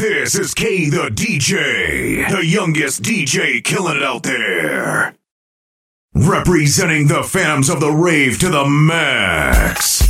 This is K the DJ, the youngest DJ killing it out there. Representing the Phantoms of the Rave to the max.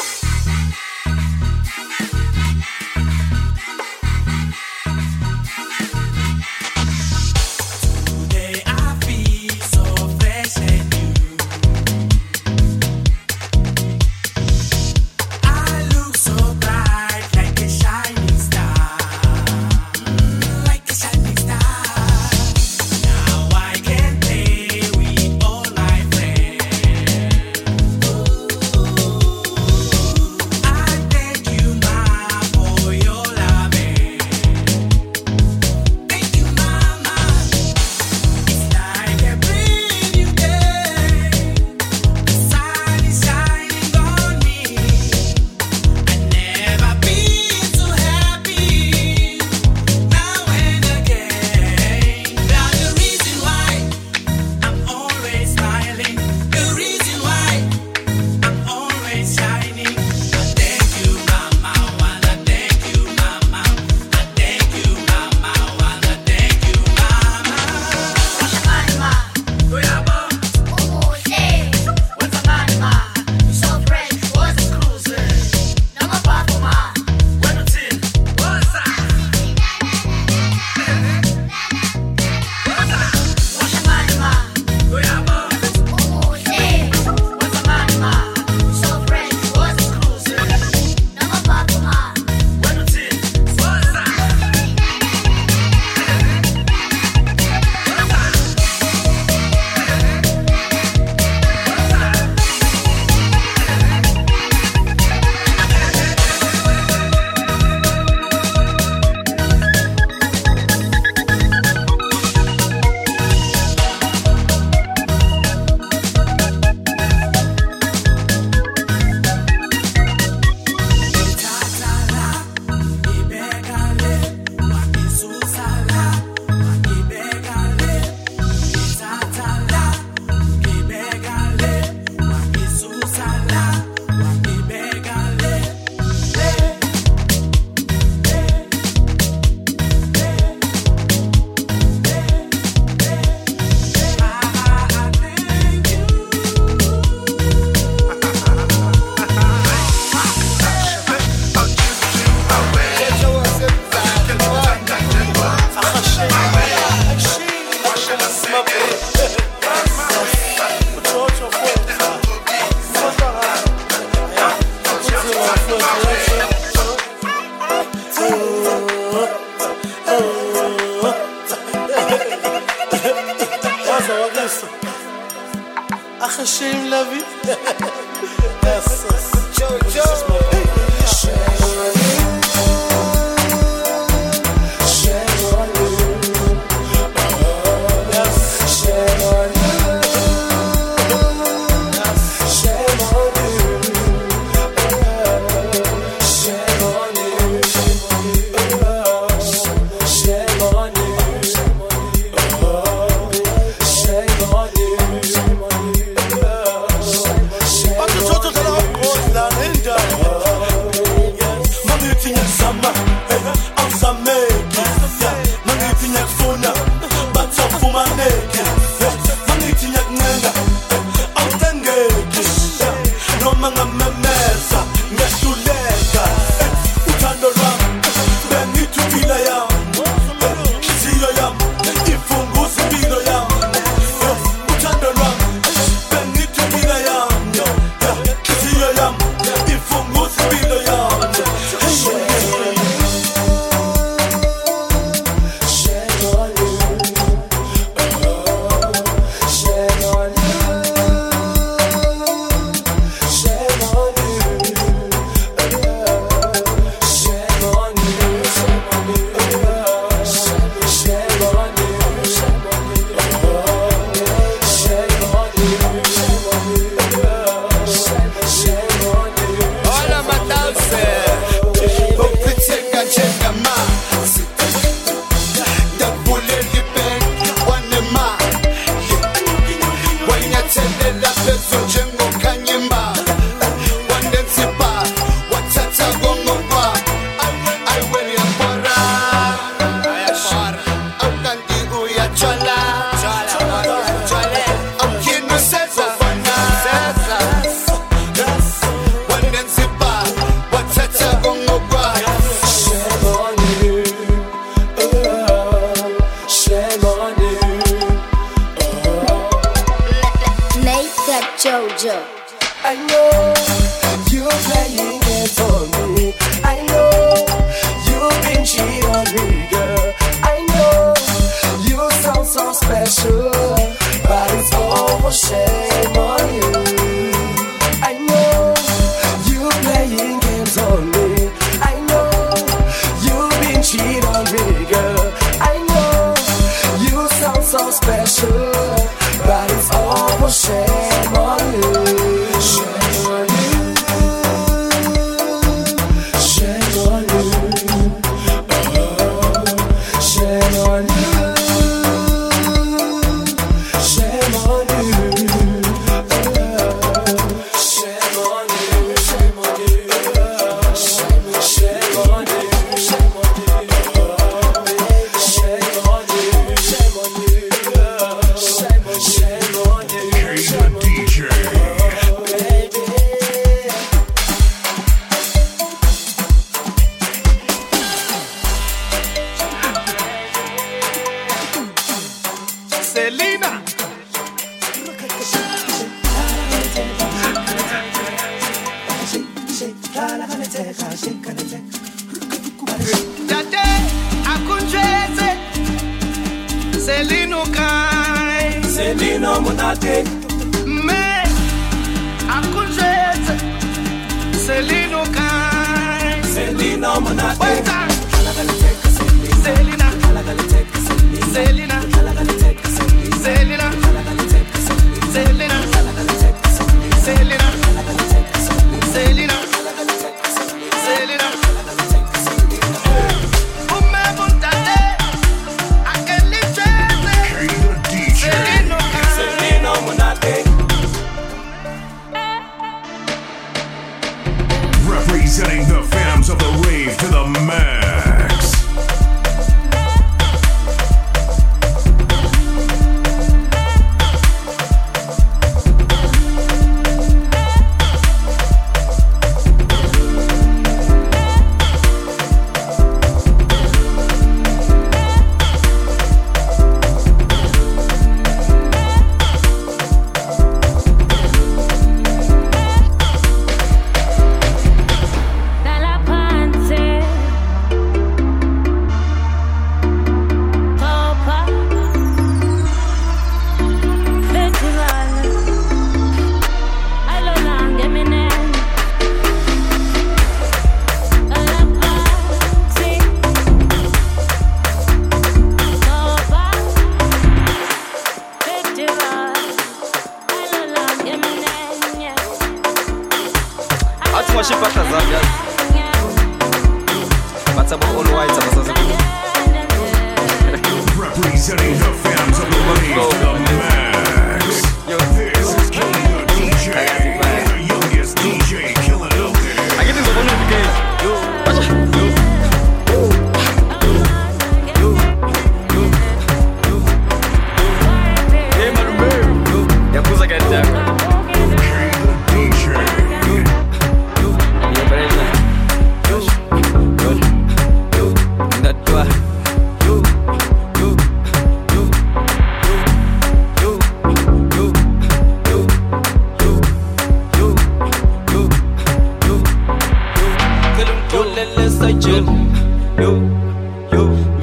say.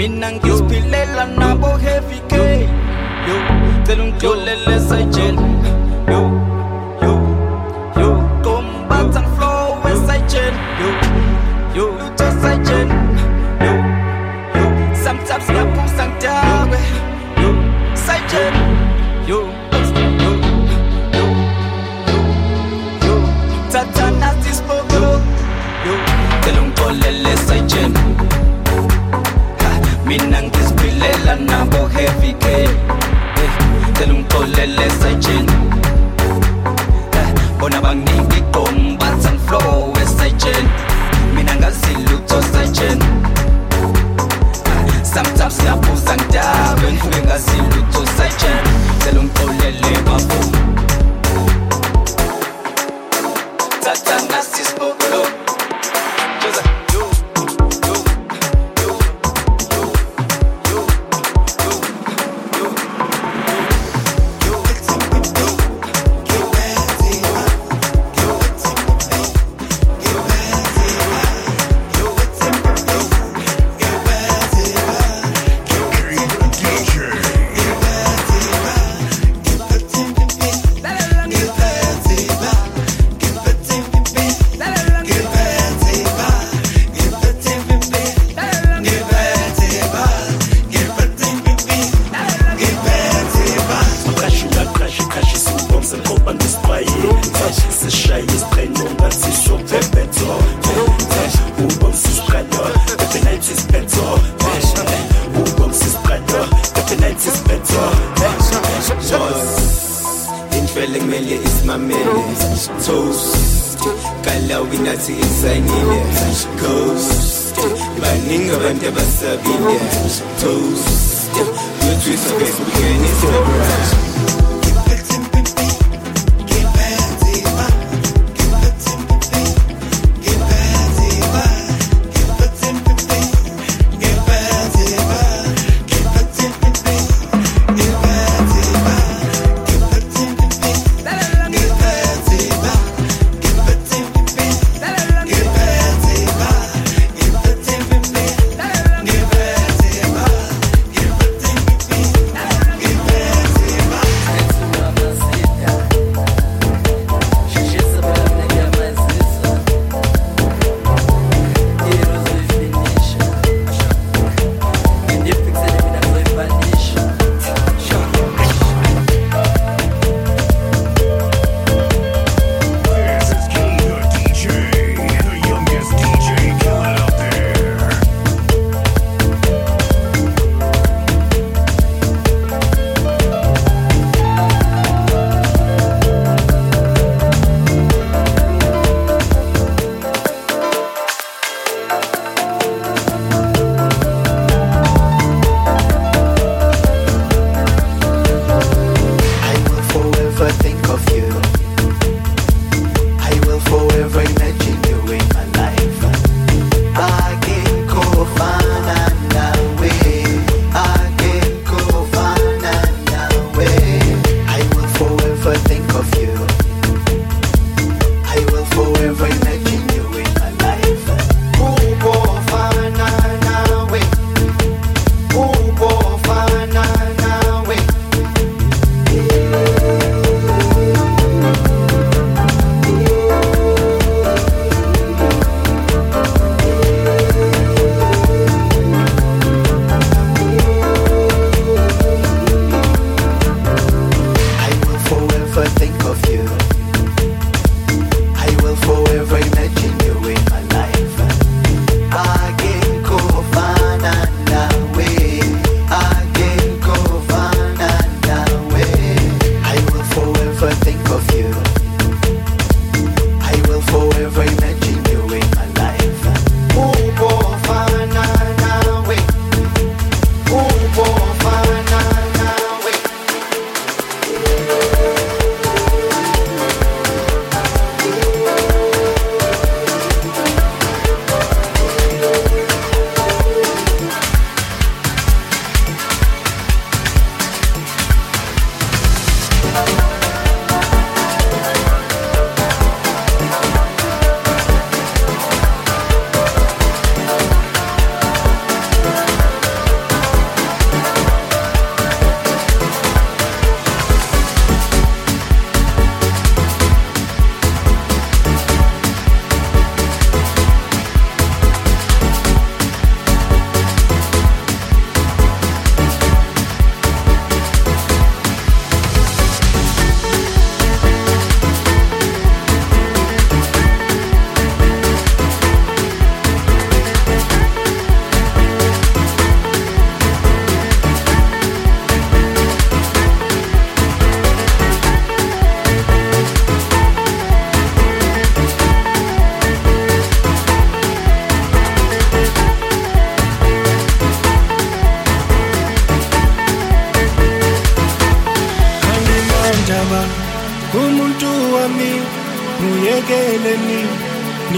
Minang yo. Pilela na bo heavy K. Yo. Telung kolele sa gel Yo. Yo. Yo. Combat and flow with sa gel Yo. Yo. Lucha You, gel Yo. Yo. Sometimes na pusang every day. Hey, tell call let's change. Bona bang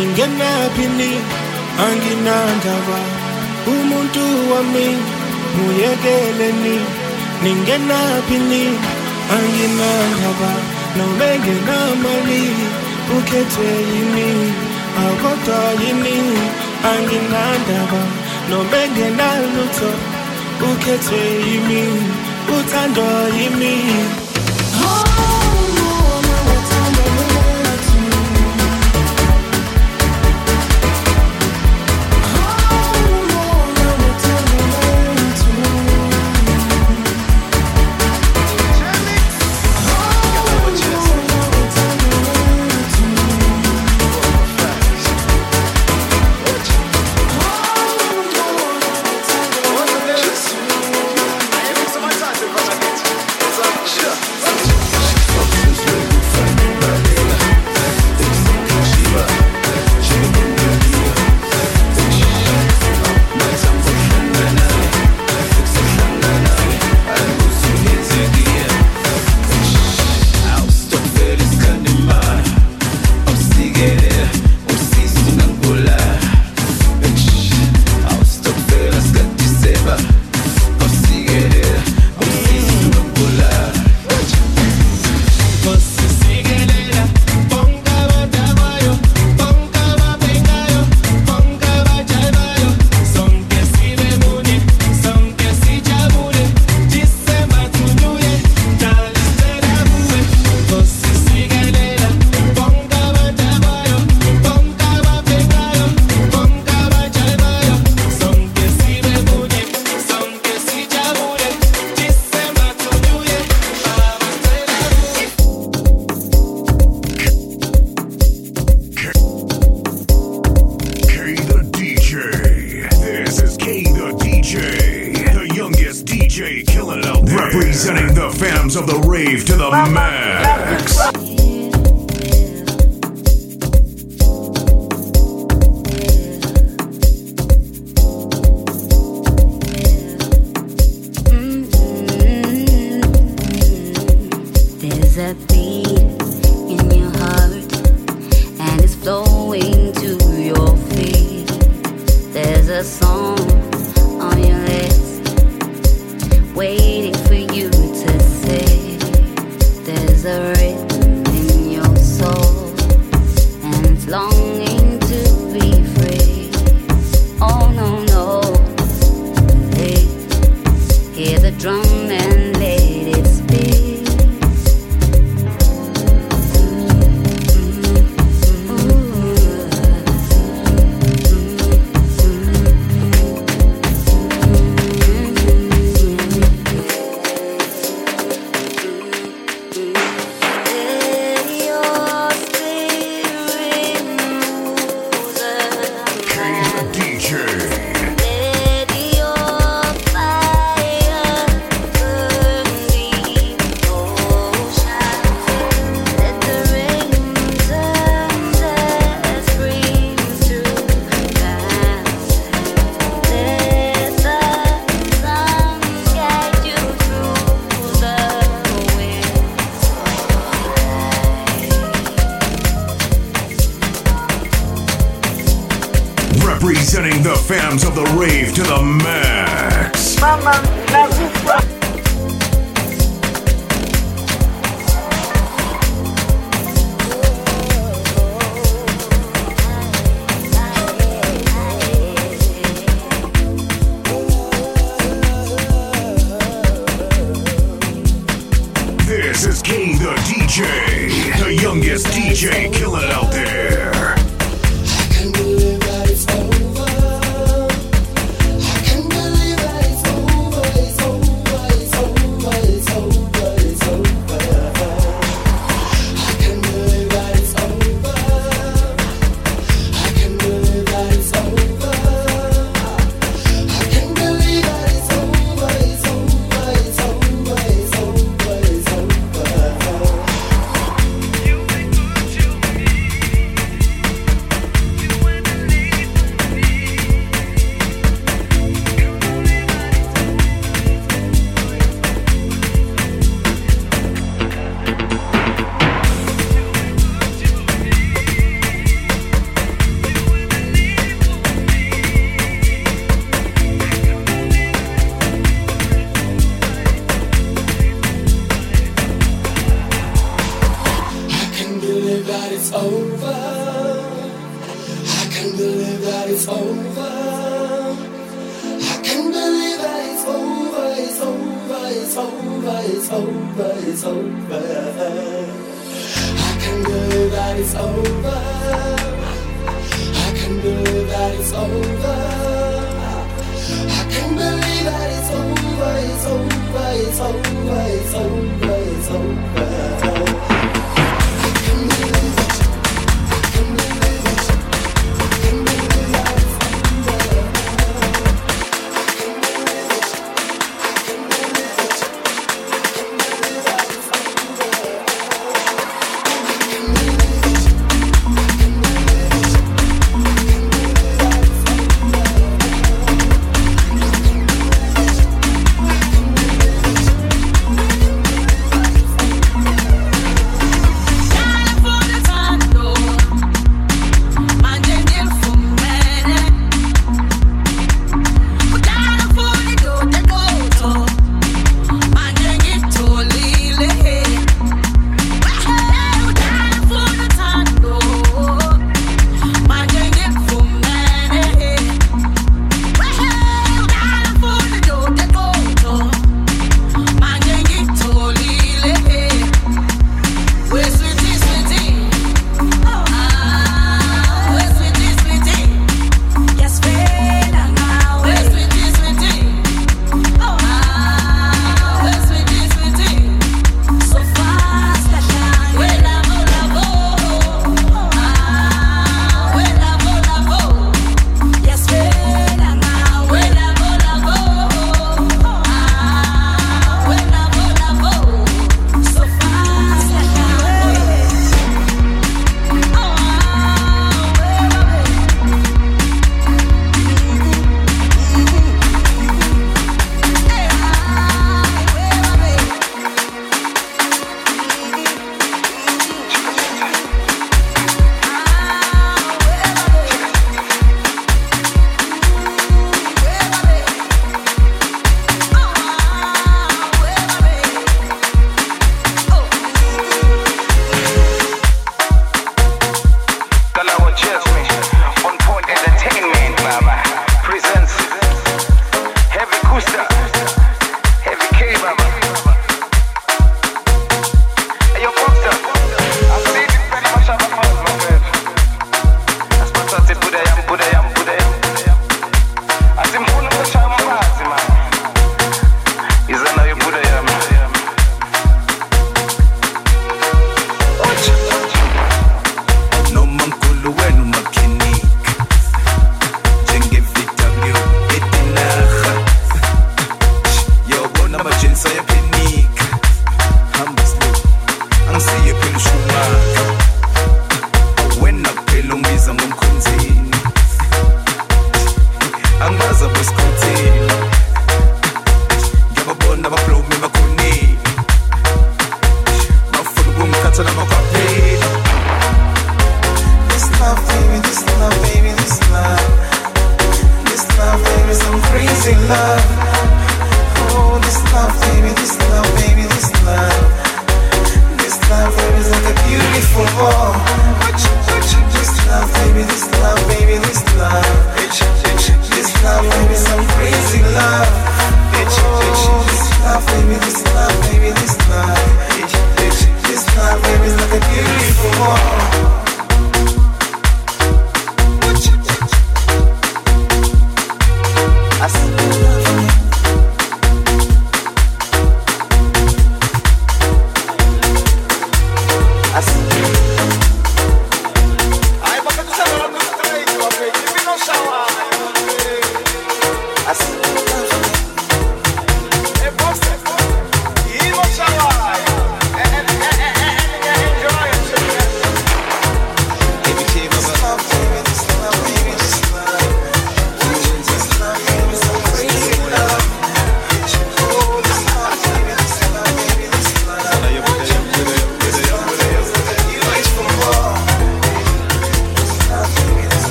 ningenapini anginandaba umuntu wami muyekeleni ningenapini anginandaba nome ngenamali ukhethwe yini? Akodwa yini? Anginandaba nome ngenalutho ukhethwe yimi uthando yimi DJ, the youngest DJ killing out there. Representing the fans of the rave to the max. that it's over. I can't believe that it's over. I can't believe that it's over. It's over. It's over. It's over.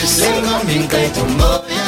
sự sẽ có những cây trồng mới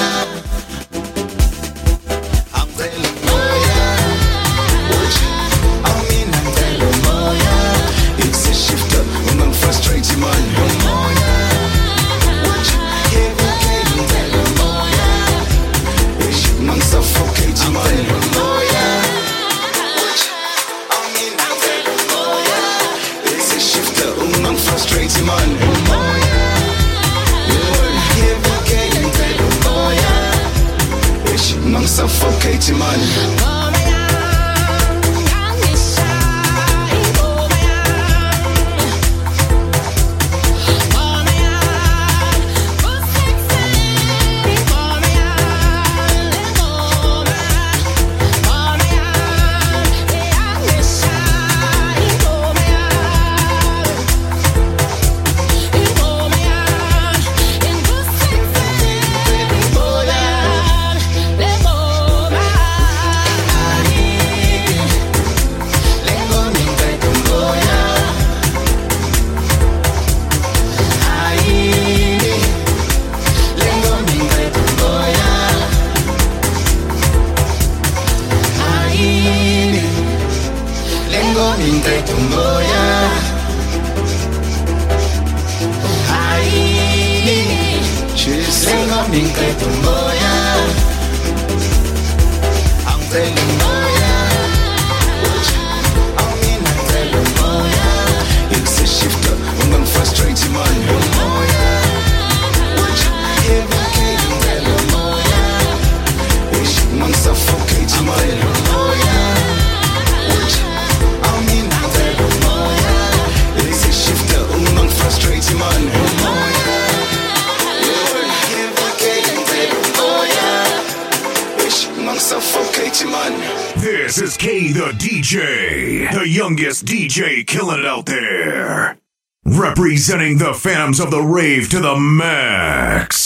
Representing the Phantoms of the Rave to the max.